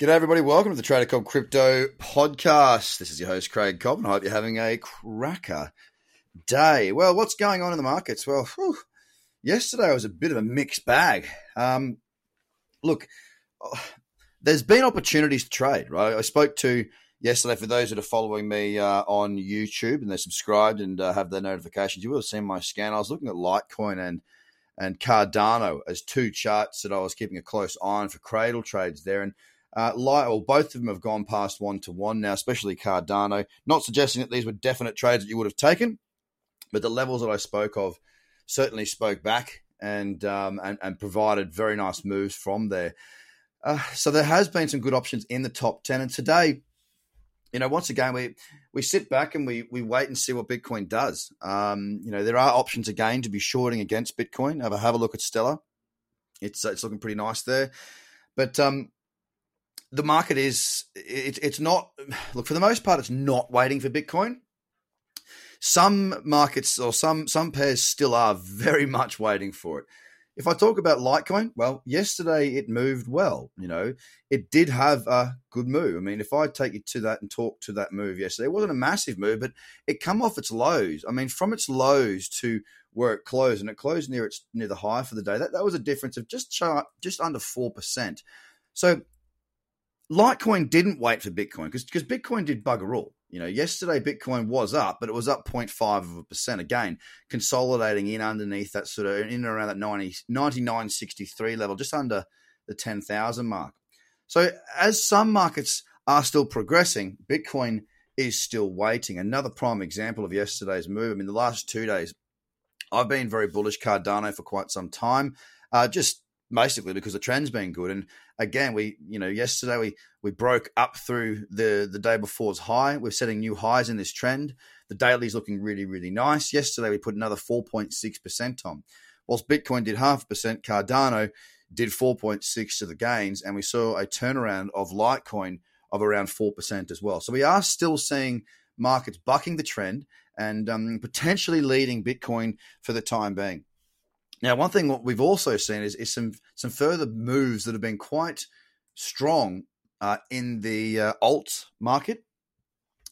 G'day, everybody. Welcome to the Trader Cobb Crypto Podcast. This is your host, Craig Cobb, and I hope you're having a cracker day. Well, what's going on in the markets? Well, whew, yesterday was a bit of a mixed bag. Um, look, there's been opportunities to trade, right? I spoke to yesterday, for those that are following me uh, on YouTube and they're subscribed and uh, have their notifications, you will have seen my scan. I was looking at Litecoin and and Cardano as two charts that I was keeping a close eye on for cradle trades there. And uh, well, both of them have gone past one to one now, especially Cardano. Not suggesting that these were definite trades that you would have taken, but the levels that I spoke of certainly spoke back and um, and, and, provided very nice moves from there. Uh, so there has been some good options in the top ten, and today, you know, once again we we sit back and we we wait and see what Bitcoin does. Um, you know, there are options again to be shorting against Bitcoin. Have a have a look at Stellar. It's it's looking pretty nice there, but um, the market is it, it's not look for the most part it's not waiting for bitcoin. Some markets or some some pairs still are very much waiting for it. If i talk about litecoin well yesterday it moved well you know. It did have a good move. I mean if i take you to that and talk to that move yesterday it wasn't a massive move but it come off its lows. I mean from its lows to where it closed and it closed near its near the high for the day that, that was a difference of just chart just under 4% so Litecoin didn't wait for Bitcoin because because Bitcoin did bugger all. You know, yesterday Bitcoin was up, but it was up 0.5 of a percent again, consolidating in underneath that sort of in and around that 90, 99.63 level, just under the 10,000 mark. So as some markets are still progressing, Bitcoin is still waiting. Another prime example of yesterday's move. I mean, the last two days, I've been very bullish Cardano for quite some time. Uh, just basically because the trend's been good. And again, we you know yesterday we we broke up through the the day before's high. We're setting new highs in this trend. The daily's looking really really nice. Yesterday we put another four point six percent on. Whilst Bitcoin did half percent, Cardano did four point six to the gains, and we saw a turnaround of Litecoin of around four percent as well. So we are still seeing markets bucking the trend and um, potentially leading Bitcoin for the time being. Now, one thing what we've also seen is, is some some further moves that have been quite strong uh, in the uh, alt market.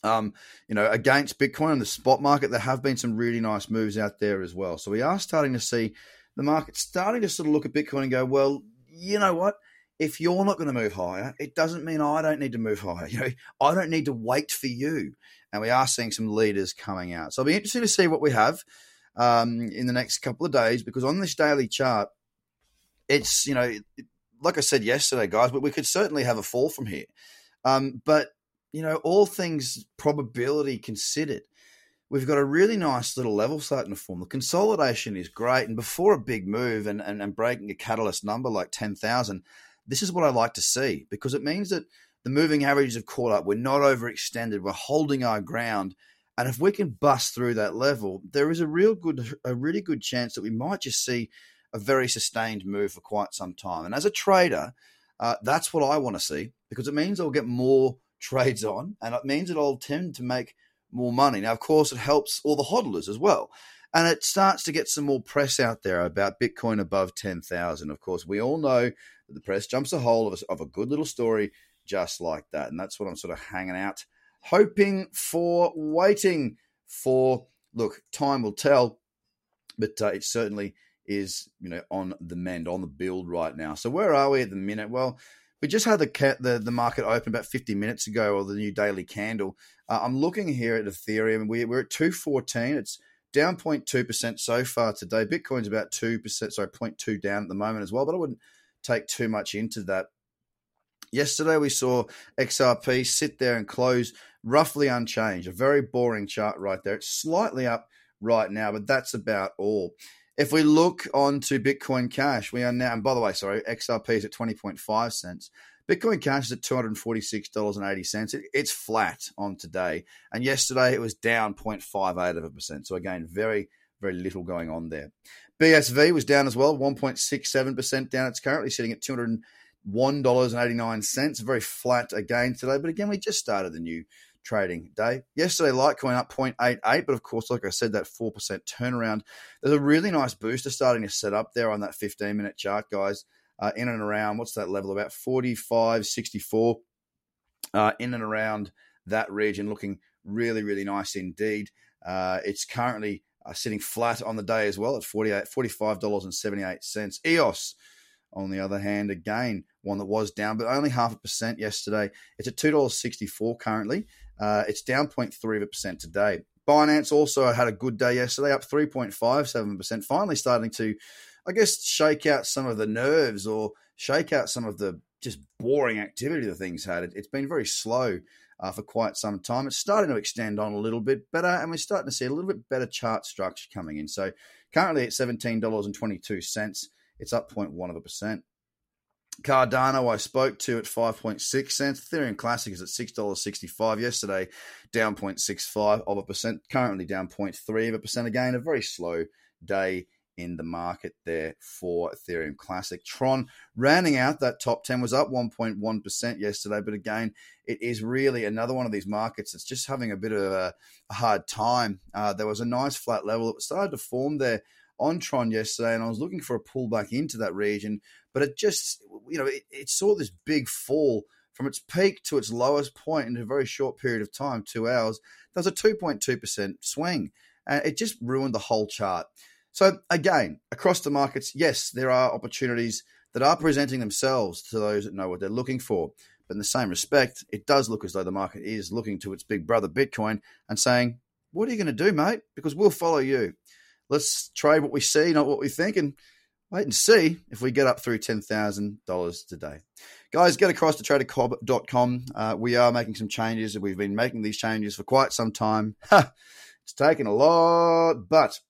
Um, you know, against Bitcoin on the spot market, there have been some really nice moves out there as well. So we are starting to see the market starting to sort of look at Bitcoin and go, well, you know what? If you're not going to move higher, it doesn't mean I don't need to move higher. You know, I don't need to wait for you. And we are seeing some leaders coming out. So I'll be interested to see what we have um, in the next couple of days because on this daily chart, it's, you know, like I said yesterday, guys, but we could certainly have a fall from here. Um, but, you know, all things probability considered, we've got a really nice little level starting to form. The consolidation is great. And before a big move and, and, and breaking a catalyst number like 10,000, this is what I like to see because it means that the moving averages have caught up. We're not overextended. We're holding our ground and if we can bust through that level, there is a real good, a really good chance that we might just see a very sustained move for quite some time. And as a trader, uh, that's what I want to see because it means I'll get more trades on, and it means that I'll tend to make more money. Now, of course, it helps all the hodlers as well. And it starts to get some more press out there about Bitcoin above 10,000. Of course, we all know that the press jumps a hole of a, of a good little story just like that. And that's what I'm sort of hanging out hoping for, waiting for. Look, time will tell, but uh, it certainly is, you know, on the mend, on the build right now. So where are we at the minute? Well, we just had the the, the market open about 50 minutes ago, or the new daily candle. Uh, I'm looking here at Ethereum. We, we're at 214. It's down 0.2% so far today. Bitcoin's about 2%, sorry, 0.2 down at the moment as well, but I wouldn't take too much into that. Yesterday, we saw XRP sit there and close roughly unchanged. A very boring chart right there. It's slightly up right now, but that's about all. If we look onto Bitcoin Cash, we are now, and by the way, sorry, XRP is at 20.5 cents. Bitcoin Cash is at $246.80. It, it's flat on today. And yesterday it was down 0.58 of a percent. So again, very, very little going on there. BSV was down as well, 1.67% down. It's currently sitting at $201.89. Very flat again today. But again, we just started the new trading day. Yesterday, Litecoin up 0.88, but of course, like I said, that 4% turnaround. There's a really nice booster starting to set up there on that 15 minute chart, guys. uh, in and around what's that level about 45, 64, uh, in and around that region, looking really, really nice indeed. Uh, it's currently uh, sitting flat on the day as well at 48, $45.78. EOS, on the other hand, again, one that was down, but only half a percent yesterday. It's at $2.64 currently. Uh, it's down 0.3 of a percent today. Binance also had a good day yesterday, up 3.57%, finally starting to, I guess, shake out some of the nerves or shake out some of the just boring activity the thing's had. It, has been very slow uh, for quite some time. It's starting to extend on a little bit better, and we're starting to see a little bit better chart structure coming in. So currently at $17.22, it's up 0.1 of a percent. Cardano, I spoke to at 5.6 cents. Ethereum Classic is at $6.65 yesterday, down 0.65 of a percent, currently down 0.3 of a percent. Again, a very slow day in the market there for Ethereum Classic. Tron rounding out that top 10 was up 1.1% yesterday, but again, it is really another one of these markets that's just having a bit of a, hard time. Uh, there was a nice flat level that started to form there on Tron yesterday, and I was looking for a pullback into that region, but it just, you know, it, it saw this big fall from its peak to its lowest point in a very short period of time, two hours. There was a 2.2% swing, and it just ruined the whole chart. So, again, across the markets, yes, there are opportunities that are presenting themselves to those that know what they're looking for. But in the same respect, it does look as though the market is looking to its big brother Bitcoin and saying, What are you going to do, mate? Because we'll follow you. Let's trade what we see, not what we think, and wait and see if we get up through $10,000 today. Guys, get across to tradercobb.com. Uh, we are making some changes. And we've been making these changes for quite some time. it's taken a lot, but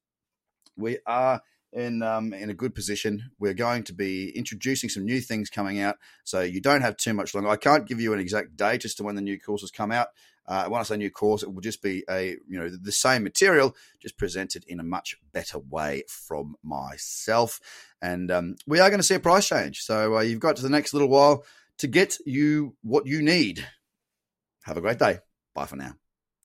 we are in um, in a good position. We're going to be introducing some new things coming out, so you don't have too much longer. I can't give you an exact date as to when the new courses come out. Uh, when I say new course, it will just be a you know the same material, just presented in a much better way from myself. And um, we are going to see a price change. So uh, you've got to the next little while to get you what you need. Have a great day. Bye for now.